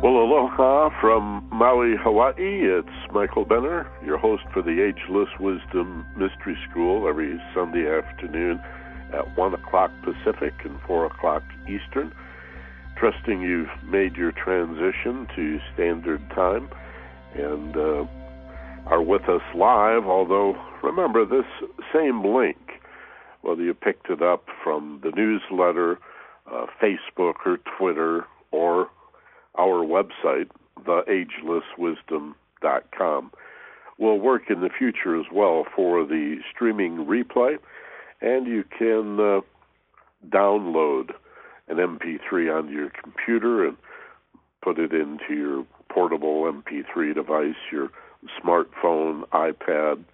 Well, aloha from Maui, Hawaii. It's Michael Benner, your host for the Ageless Wisdom Mystery School every Sunday afternoon at 1 o'clock Pacific and 4 o'clock Eastern. Trusting you've made your transition to standard time and uh, are with us live, although remember this same link, whether you picked it up from the newsletter, uh, Facebook, or Twitter, or our website, theagelesswisdom.com, will work in the future as well for the streaming replay, and you can uh, download an MP3 onto your computer and put it into your portable MP3 device, your smartphone, iPad,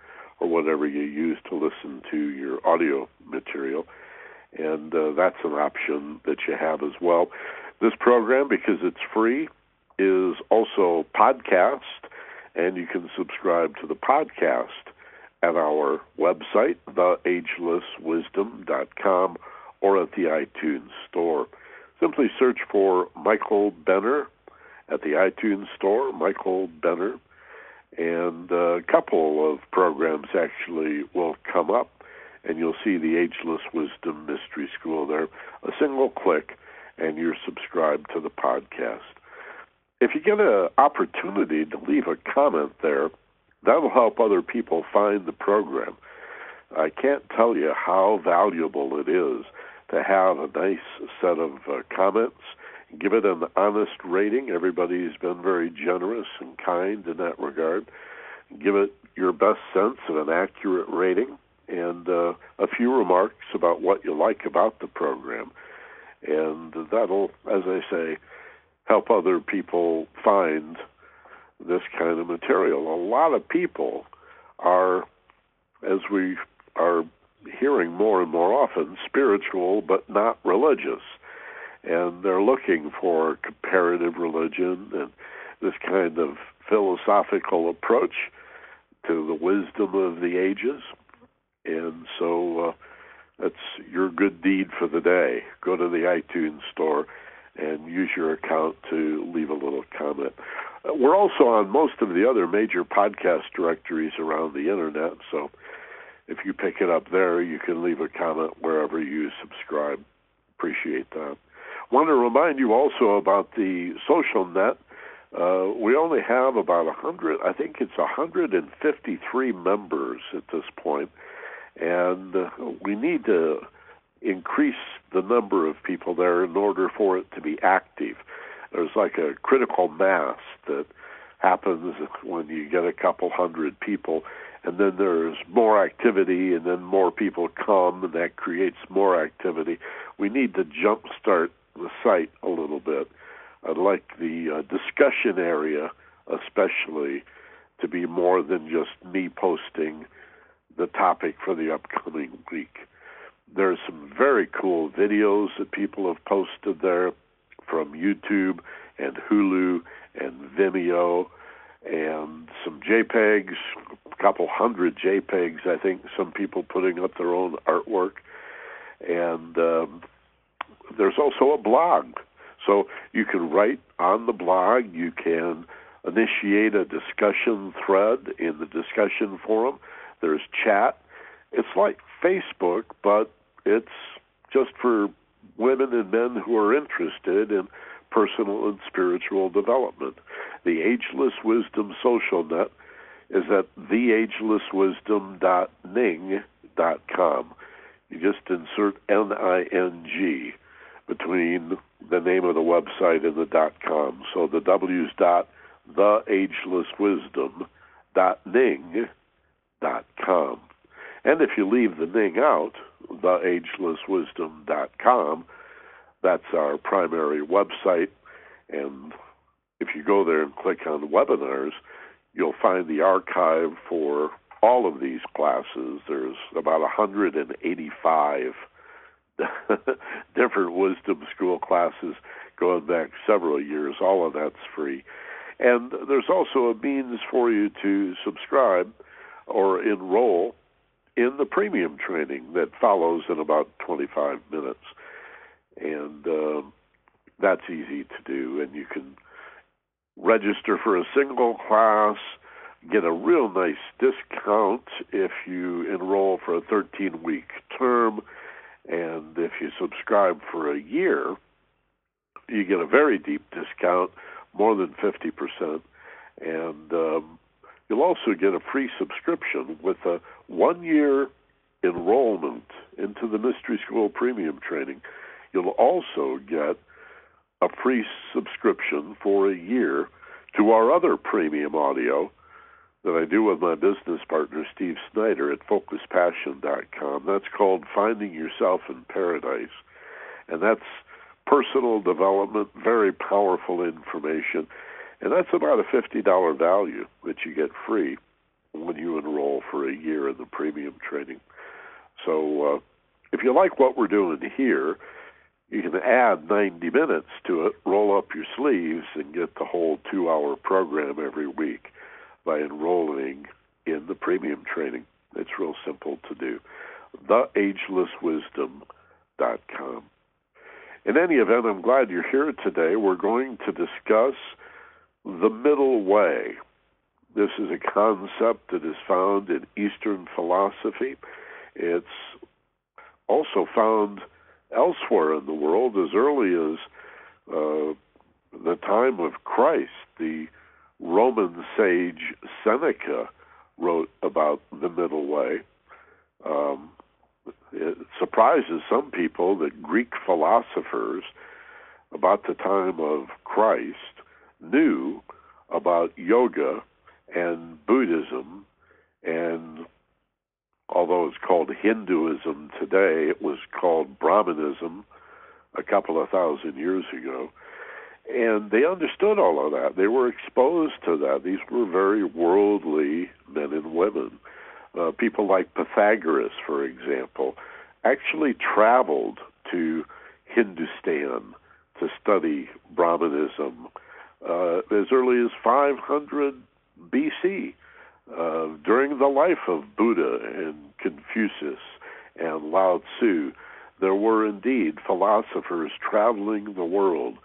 or whatever you use to listen to your audio material. And uh, that's an option that you have as well. This program, because it's free, is also podcast, and you can subscribe to the podcast at our website, theagelesswisdom.com, or at the iTunes Store. Simply search for Michael Benner at the iTunes Store, Michael Benner, and a couple of programs actually will come up, and you'll see the Ageless Wisdom Mystery School there. A single click and you're subscribed to the podcast. If you get an opportunity to leave a comment there, that'll help other people find the program. I can't tell you how valuable it is to have a nice set of uh, comments. Give it an honest rating. Everybody's been very generous and kind in that regard. Give it your best sense of an accurate rating and uh, a few remarks about what you like about the program and that'll, as I say, help other people find this kind of material. A lot of people are, as we are hearing more and more often, spiritual but not religious. And they're looking for comparative religion and this kind of philosophical approach to the wisdom of the ages. And so uh, that's your good deed for the day. Go to the iTunes store and use your account to leave a little comment. Uh, we're also on most of the other major podcast directories around the internet, so if you pick it up there, you can leave a comment wherever you subscribe. Appreciate that. Want to remind you also about the social net. Uh, we only have about a 100, I think it's 153 members at this point and uh, we need to increase the number of people there in order for it to be active. There's like a critical mass that happens when you get a couple hundred people, and then there's more activity, and then more people come, and that creates more activity. We need to jumpstart the site a little bit. I'd like the uh, discussion area, especially, to be more than just me posting the topic for the upcoming week. There's some very cool videos that people have posted there from YouTube and Hulu and Vimeo and some JPEGs, a couple hundred JPEGs, I think, some people putting up their own artwork. And um, there's also a blog. So you can write on the blog, you can initiate a discussion thread in the discussion forum there's chat. It's like Facebook, but it's just for women and men who are interested in personal and spiritual development. The Ageless Wisdom Social Net is at theagelesswisdom.ning.com. You just insert N-I-N-G between the name of the website and the dot com. So the W's dot theagelesswisdom.ning com. And if you leave the Ning out, theagelesswisdom.com, that's our primary website. And if you go there and click on webinars, you'll find the archive for all of these classes. There's about 185 different wisdom school classes going back several years. All of that's free. And there's also a means for you to subscribe or enroll in the premium training that follows in about 25 minutes. And uh, that's easy to do, and you can register for a single class, get a real nice discount if you enroll for a 13 week term, and if you subscribe for a year, you get a very deep discount, more than 50%, and um, you'll also get a free subscription with a one year enrollment into the Mystery School Premium Training. You'll also get a free subscription for a year to our other premium audio that I do with my business partner Steve Snyder at focusedpassion.com. That's called Finding Yourself in Paradise. And that's personal development, very powerful information. And that's about a $50 value that you get free when you enroll for a year in the premium training. So uh, if you like what we're doing here, you can add 90 minutes to it, roll up your sleeves, and get the whole two hour program every week by enrolling in the premium training. It's real simple to do. TheAgelessWisdom.com. In any event, I'm glad you're here today. We're going to discuss the middle way. This is a concept that is found in Eastern philosophy. It's also found elsewhere in the world as early as uh, the time of Christ. The Roman sage Seneca wrote about the middle way. Um, it surprises some people that Greek philosophers, about the time of Christ, knew about yoga and Buddhism, and although it's called Hinduism today, it was called Brahmanism a couple of thousand years ago. And they understood all of that. They were exposed to that. These were very worldly men and women. Uh, people like Pythagoras, for example, actually traveled to Hindustan to study Brahmanism uh, as early as 500 BC, uh, during the life of Buddha and Confucius and Lao Tzu. There were indeed philosophers traveling the world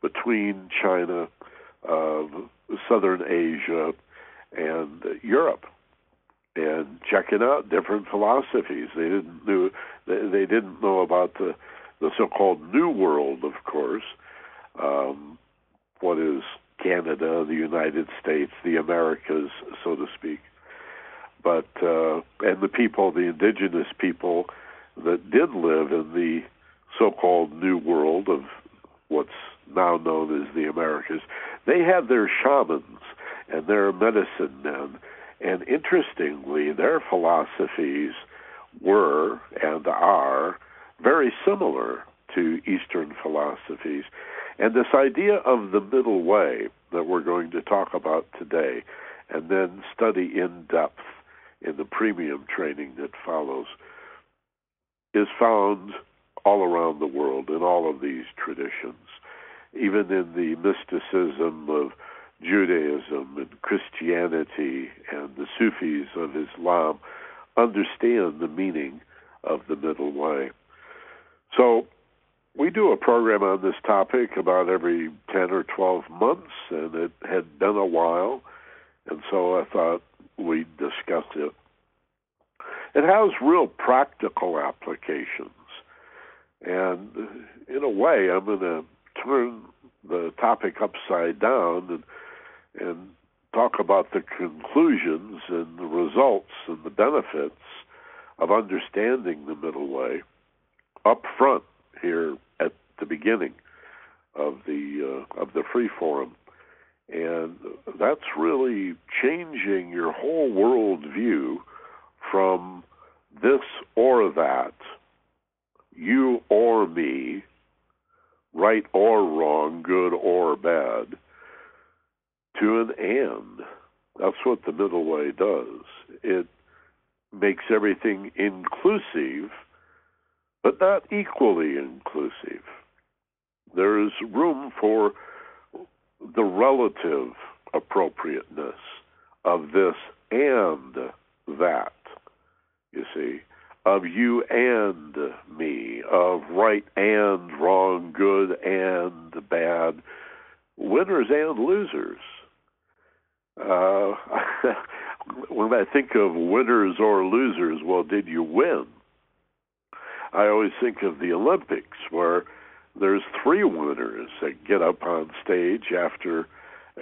between China, uh, southern Asia, and Europe and checking out different philosophies. They didn't know they didn't know about the the so-called New World, of course. Um, what is Canada, the United States, the Americas, so to speak. But uh, and the people, the indigenous people that did live in the so-called New World of what's now known as the Americas, they had their shamans and their medicine men and interestingly, their philosophies were and are very similar to Eastern philosophies. And this idea of the middle way that we're going to talk about today, and then study in depth in the premium training that follows, is found all around the world in all of these traditions, even in the mysticism of Judaism and Christianity and the Sufis of Islam understand the meaning of the middle way. So we do a program on this topic about every 10 or 12 months, and it had been a while, and so I thought we'd discuss it. It has real practical applications, and in a way, I'm going to turn the topic upside down and and talk about the conclusions and the results and the benefits of understanding the middle way up front here at the beginning of the uh, of the free forum and that's really changing your whole world view from this or that you or me right or wrong good or bad to an and. That's what the middle way does. It makes everything inclusive, but not equally inclusive. There is room for the relative appropriateness of this and that, you see, of you and me, of right and wrong, good and bad, winners and losers. Uh, when I think of winners or losers, well, did you win? I always think of the Olympics where there's three winners that get up on stage after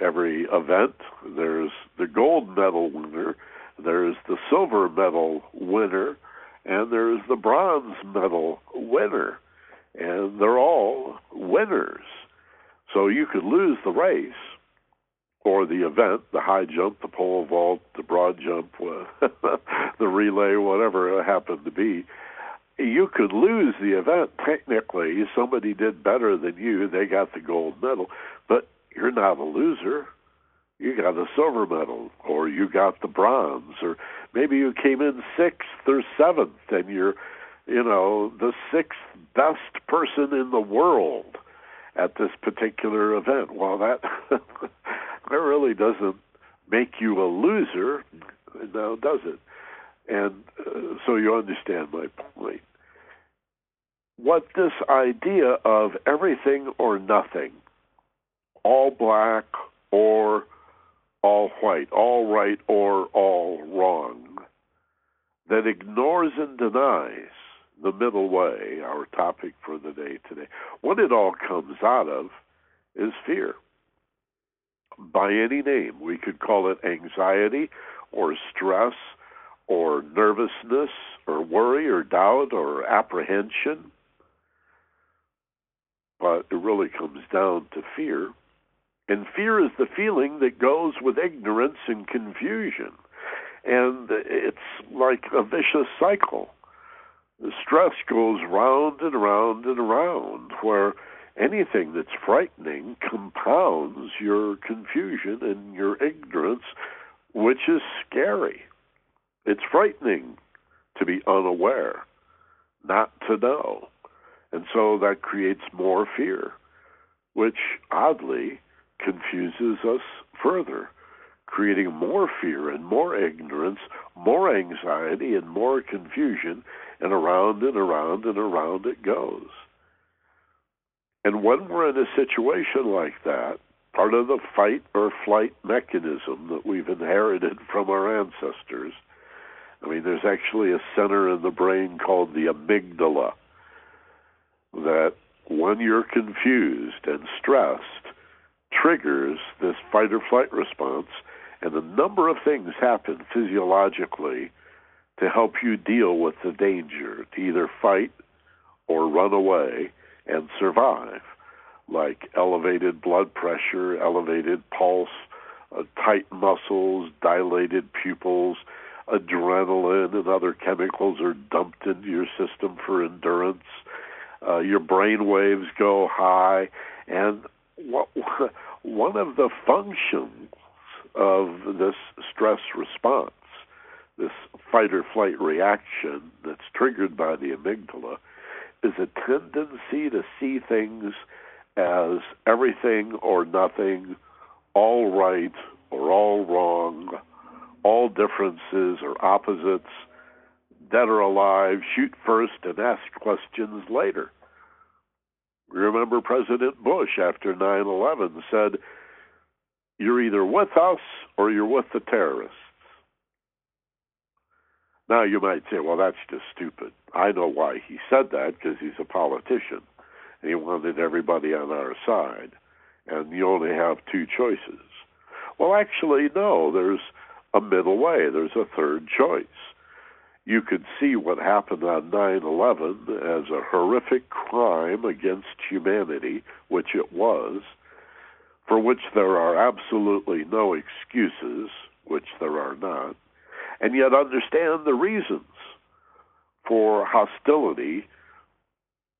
every event. There's the gold medal winner, there's the silver medal winner, and there's the bronze medal winner. And they're all winners. So you could lose the race or the event, the high jump, the pole vault, the broad jump, the relay, whatever it happened to be. You could lose the event technically. Somebody did better than you, they got the gold medal, but you're not a loser. You got a silver medal, or you got the bronze, or maybe you came in sixth or seventh, and you're, you know, the sixth best person in the world at this particular event. Well, that that really doesn't make you a loser, now does it? And uh, so you understand my point. What this idea of everything or nothing, all black or all white, all right or all wrong, that ignores and denies the middle way, our topic for the day today, what it all comes out of is fear. By any name, we could call it anxiety or stress or nervousness or worry or doubt or apprehension. But it really comes down to fear. And fear is the feeling that goes with ignorance and confusion. And it's like a vicious cycle the stress goes round and round and round, where anything that's frightening compounds your confusion and your ignorance, which is scary. It's frightening to be unaware, not to know. And so that creates more fear, which oddly confuses us further, creating more fear and more ignorance, more anxiety and more confusion, and around and around and around it goes. And when we're in a situation like that, part of the fight or flight mechanism that we've inherited from our ancestors, I mean, there's actually a center in the brain called the amygdala that when you're confused and stressed, triggers this fight or flight response, and a number of things happen physiologically to help you deal with the danger, to either fight or run away and survive, like elevated blood pressure, elevated pulse, uh, tight muscles, dilated pupils, adrenaline and other chemicals are dumped into your system for endurance. Uh, your brain waves go high, and what, one of the functions of this stress response this fight or flight reaction that's triggered by the amygdala is a tendency to see things as everything or nothing, all right or all wrong, all differences or opposites, dead or alive, shoot first and ask questions later. Remember President Bush after 9 11 said, You're either with us or you're with the terrorists. Now you might say, well, that's just stupid. I know why he said that because he's a politician and he wanted everybody on our side. And you only have two choices. Well, actually, no, there's a middle way, there's a third choice. You could see what happened on 9 11 as a horrific crime against humanity, which it was, for which there are absolutely no excuses, which there are not and yet understand the reasons for hostility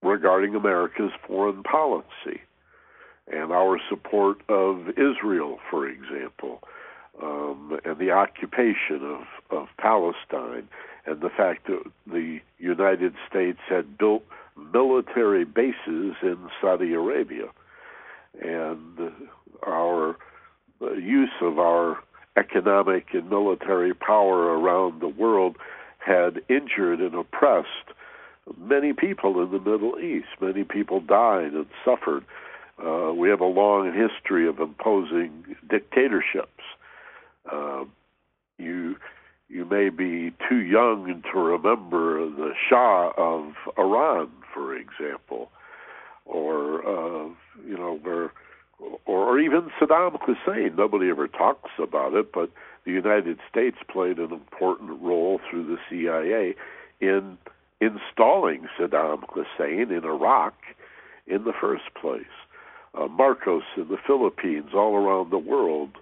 regarding America's foreign policy and our support of Israel, for example, um, and the occupation of, of Palestine, and the fact that the United States had built military bases in Saudi Arabia, and our use of our economic and military power around the world had injured and oppressed many people in the Middle East. Many people died and suffered. Uh, we have a long history of imposing dictatorships. Uh, you you may be too young to remember the Shah of Iran, for example, or uh, you know, where, or even Saddam Hussein. Nobody ever talks about it, but the United States played an important role through the CIA in installing Saddam Hussein in Iraq in the first place. Uh, Marcos in the Philippines, all around the world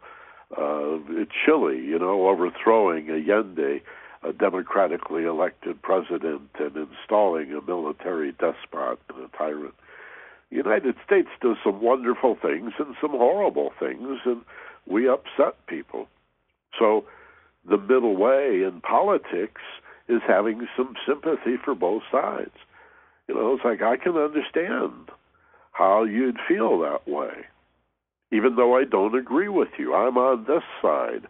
uh, Chile, you know, overthrowing a Allende, a democratically elected president, and installing a military despot and a tyrant. The United States does some wonderful things and some horrible things, and we upset people. So the middle way in politics is having some sympathy for both sides. You know, it's like I can understand how you'd feel that way even though I don't agree with you. I'm on this side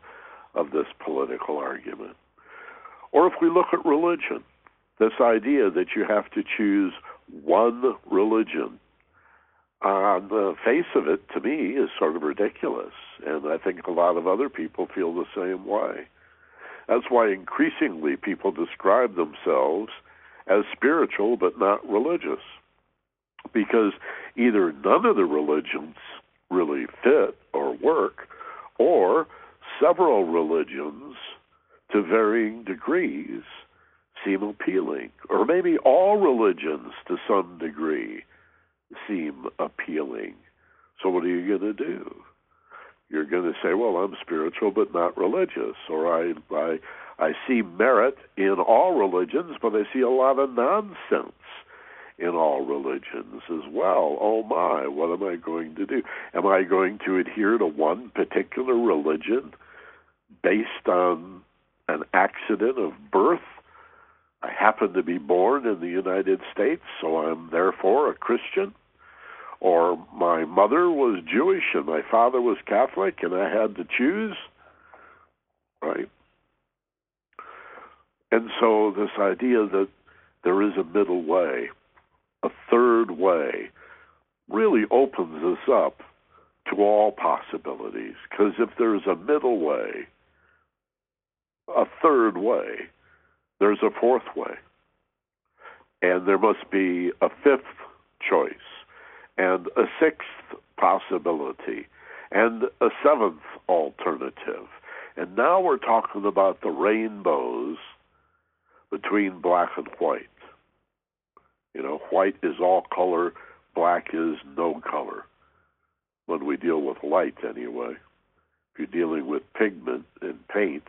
of this political argument. Or if we look at religion, this idea that you have to choose one religion, on the face of it, to me, is sort of ridiculous. And I think a lot of other people feel the same way. That's why increasingly people describe themselves as spiritual but not religious. Because either none of the religions really fit or work, or several religions to varying degrees seem appealing, or maybe all religions to some degree seem appealing. So, what are you going to do? You're going to say, "Well, I'm spiritual but not religious," or "I, I, I see merit in all religions, but I see a lot of nonsense in all religions as well. Oh my, what am I going to do? Am I going to adhere to one particular religion based on an accident of birth? I happen to be born in the United States, so I'm therefore a Christian. Or my mother was Jewish and my father was Catholic, and I had to choose. Right? And so, this idea that there is a middle way third way really opens us up to all possibilities. Because if there's a middle way, a third way, there's a fourth way. And there must be a fifth choice, and a sixth possibility, and a seventh alternative. And now we're talking about the rainbows between black and white. You know, white is all color, black is no color. When we deal with light, anyway. If you're dealing with pigment and paint,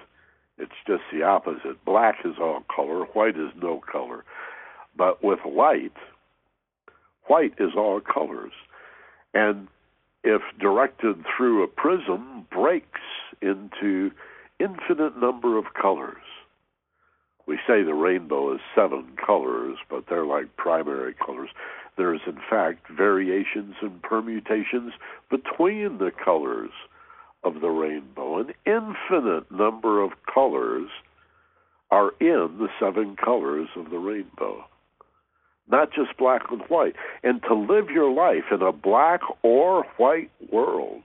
it's just the opposite. Black is all color, white is no color. But with light, white is all colors. And if directed through a prism, breaks into infinite number of colors we say the rainbow is seven colors, but they're like primary colors. There's, in fact, variations and permutations between the colors of the rainbow. An infinite number of colors are in the seven colors of the rainbow, not just black and white. And to live your life in a black or white world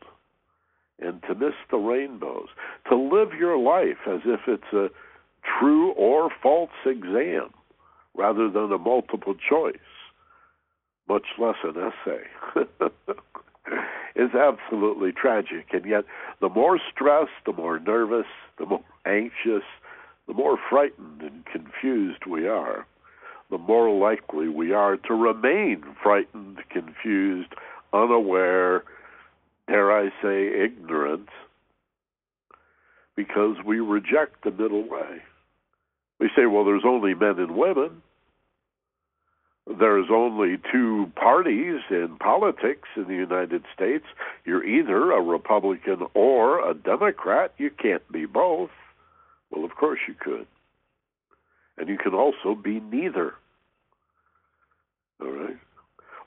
and to miss the rainbows, to live your life as if it's a true or false exam rather than a multiple choice, much less an essay, is absolutely tragic. And yet, the more stressed, the more nervous, the more anxious, the more frightened and confused we are, the more likely we are to remain frightened, confused, unaware, dare I say, ignorant, because we reject the middle way. We say, well, there's only men and women. There's only two parties in politics in the United States. You're either a Republican or a Democrat. You can't be both. Well, of course you could. And you can also be neither. All right?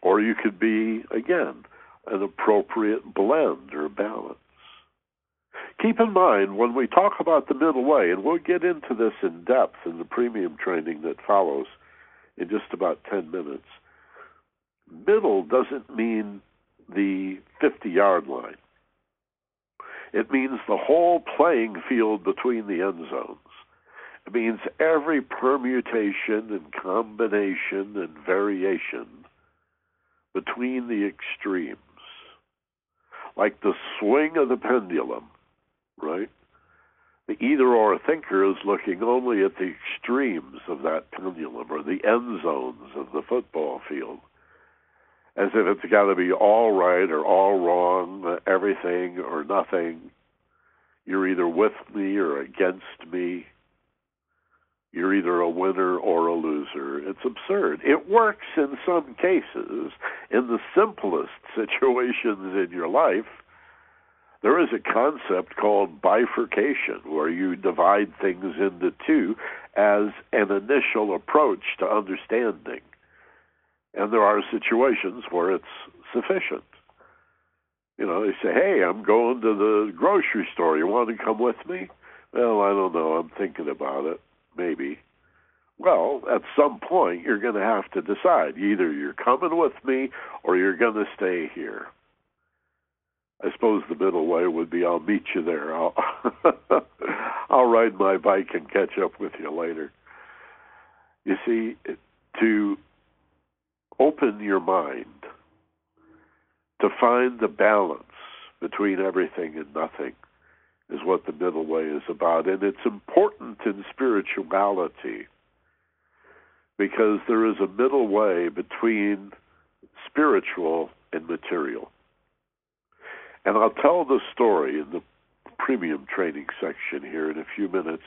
Or you could be, again, an appropriate blend or balance. Keep in mind when we talk about the middle way, and we'll get into this in depth in the premium training that follows in just about 10 minutes, middle doesn't mean the 50 yard line. It means the whole playing field between the end zones. It means every permutation and combination and variation between the extremes. Like the swing of the pendulum, right? The either or thinker is looking only at the extremes of that pendulum or the end zones of the football field as if it's got to be all right or all wrong, everything or nothing. You're either with me or against me. You're either a winner or a loser. It's absurd. It works in some cases. In the simplest situations in your life, there is a concept called bifurcation where you divide things into two as an initial approach to understanding. And there are situations where it's sufficient. You know, they say, hey, I'm going to the grocery store. You want to come with me? Well, I don't know. I'm thinking about it. Maybe. Well, at some point, you're going to have to decide. Either you're coming with me or you're going to stay here. I suppose the middle way would be I'll meet you there. I'll, I'll ride my bike and catch up with you later. You see, to open your mind to find the balance between everything and nothing is what the middle way is about. And it's important in spirituality because there is a middle way between spiritual and material. And I'll tell the story in the premium training section here in a few minutes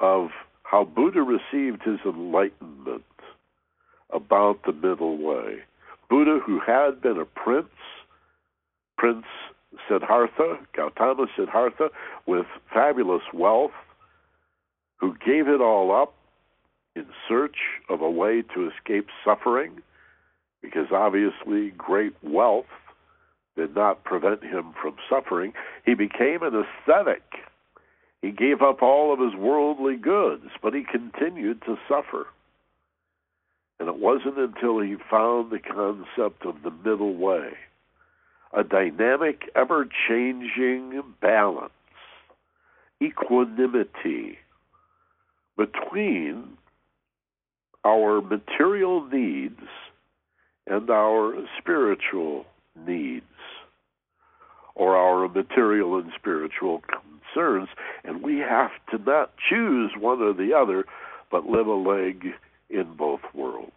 of how Buddha received his enlightenment about the middle way. Buddha, who had been a prince, Prince Siddhartha, Gautama Siddhartha, with fabulous wealth, who gave it all up in search of a way to escape suffering, because obviously great wealth did not prevent him from suffering. He became an ascetic. He gave up all of his worldly goods, but he continued to suffer. And it wasn't until he found the concept of the middle way, a dynamic, ever changing balance, equanimity between our material needs and our spiritual needs, or our material and spiritual concerns. And we have to not choose one or the other, but live a leg in both worlds.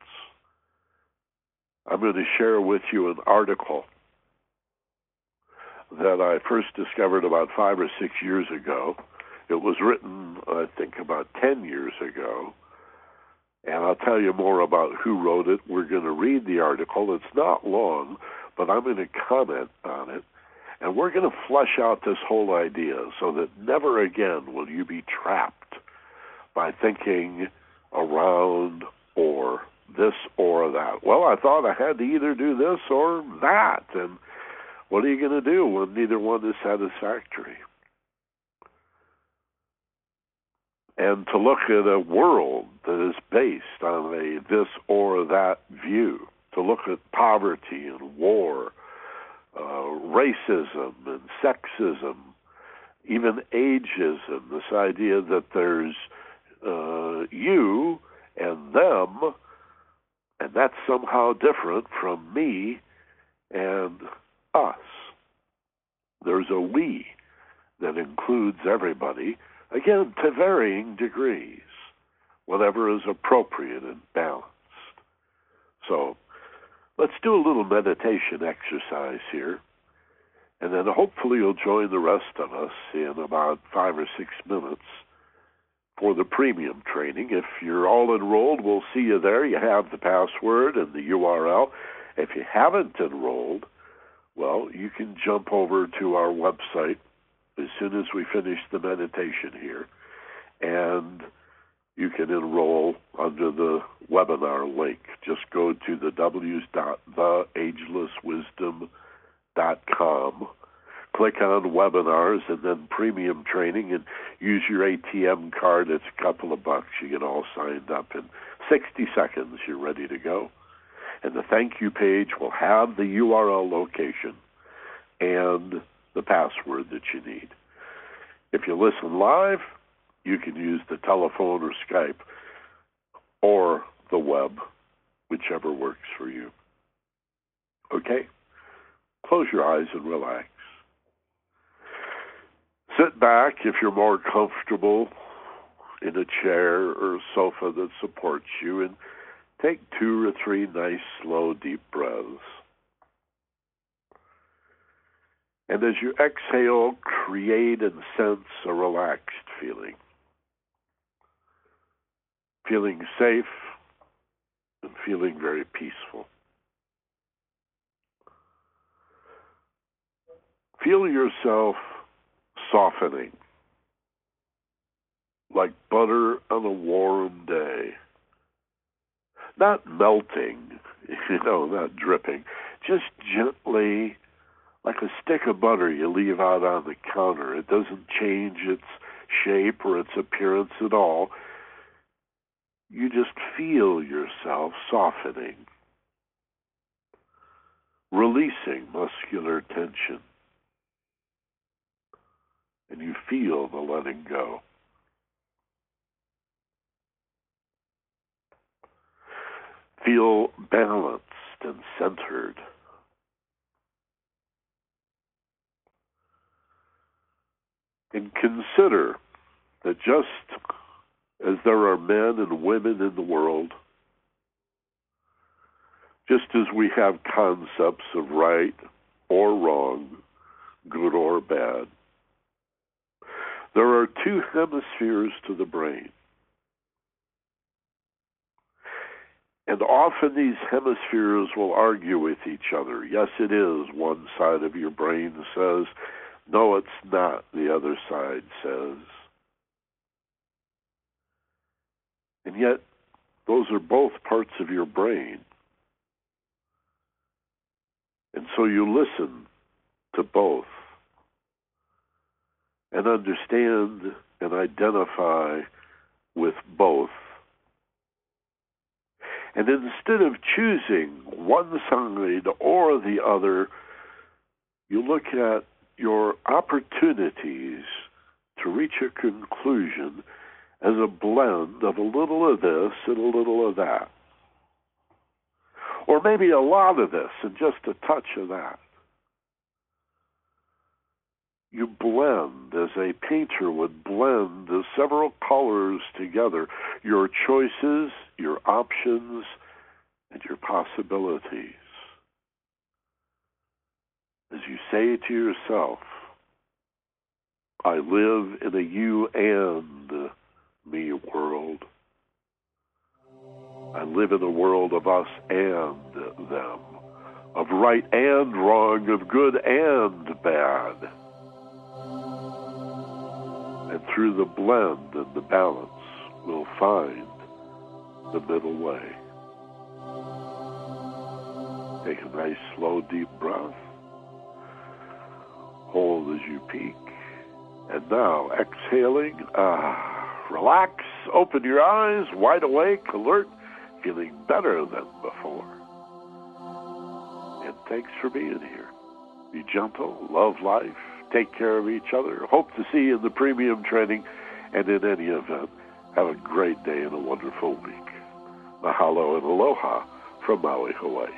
I'm going to share with you an article that I first discovered about five or six years ago. It was written, I think, about 10 years ago. And I'll tell you more about who wrote it. We're going to read the article. It's not long, but I'm going to comment on it. And we're going to flesh out this whole idea so that never again will you be trapped by thinking around or this or that. Well, I thought I had to either do this or that. And what are you going to do when neither one is satisfactory? And to look at a world that is based on a this or that view, to look at poverty and war, uh, racism and sexism, even ageism, this idea that there's uh, you and them, and that's somehow different from me and us. There's a we that includes everybody, again, to varying degrees, whatever is appropriate and balanced. So let's do a little meditation exercise here, and then hopefully you'll join the rest of us in about five or six minutes for the premium training. If you're all enrolled, we'll see you there. You have the password and the URL. If you haven't enrolled, well, you can jump over to our website as soon as we finish the meditation here, and you can enroll under the webinar link. Just go to the w's.theagelesswisdom.com click on webinars and then premium training and use your ATM card. It's a couple of bucks. You get all signed up in 60 seconds. You're ready to go. And the thank you page will have the URL location and the password that you need. If you listen live, you can use the telephone or Skype or the web, whichever works for you. Okay? Close your eyes and relax. Sit back if you're more comfortable in a chair or a sofa that supports you and take two or three nice, slow, deep breaths. And as you exhale, create and sense a relaxed feeling. Feeling safe feeling very peaceful. Feel yourself softening like butter on a warm day. Not melting, you know, not dripping, just gently like a stick of butter you leave out on the counter. It doesn't change its shape or its appearance at all. You just feel yourself softening, releasing muscular tension, and you feel the letting go. Feel balanced and centered. And consider that just as there are men and women in the world, just as we have concepts of right or wrong, good or bad, there are two hemispheres to the brain. And often these hemispheres will argue with each other. Yes, it is, one side of your brain says. No, it's not, the other side says. And yet, those are both parts of your brain. And so you listen to both and understand and identify with both and instead of choosing one side or the other, you look at your opportunities to reach a conclusion as a blend of a little of this and a little of that. Or maybe a lot of this and just a touch of that you blend as a painter would blend the several colors together your choices, your options, and your possibilities. As you say to yourself, I live in a you and me world. I live in a world of us and them, of right and wrong, of good and bad and through the blend and the balance, we'll find the middle way. Take a nice, slow, deep breath. Hold as you peak. And now, exhaling, ah, relax, open your eyes, wide awake, alert, feeling better than before. And thanks for being here. Be gentle, love life, Take care of each other. Hope to see you in the premium training. And in any event, have a great day and a wonderful week. Mahalo and aloha from Maui, Hawaii.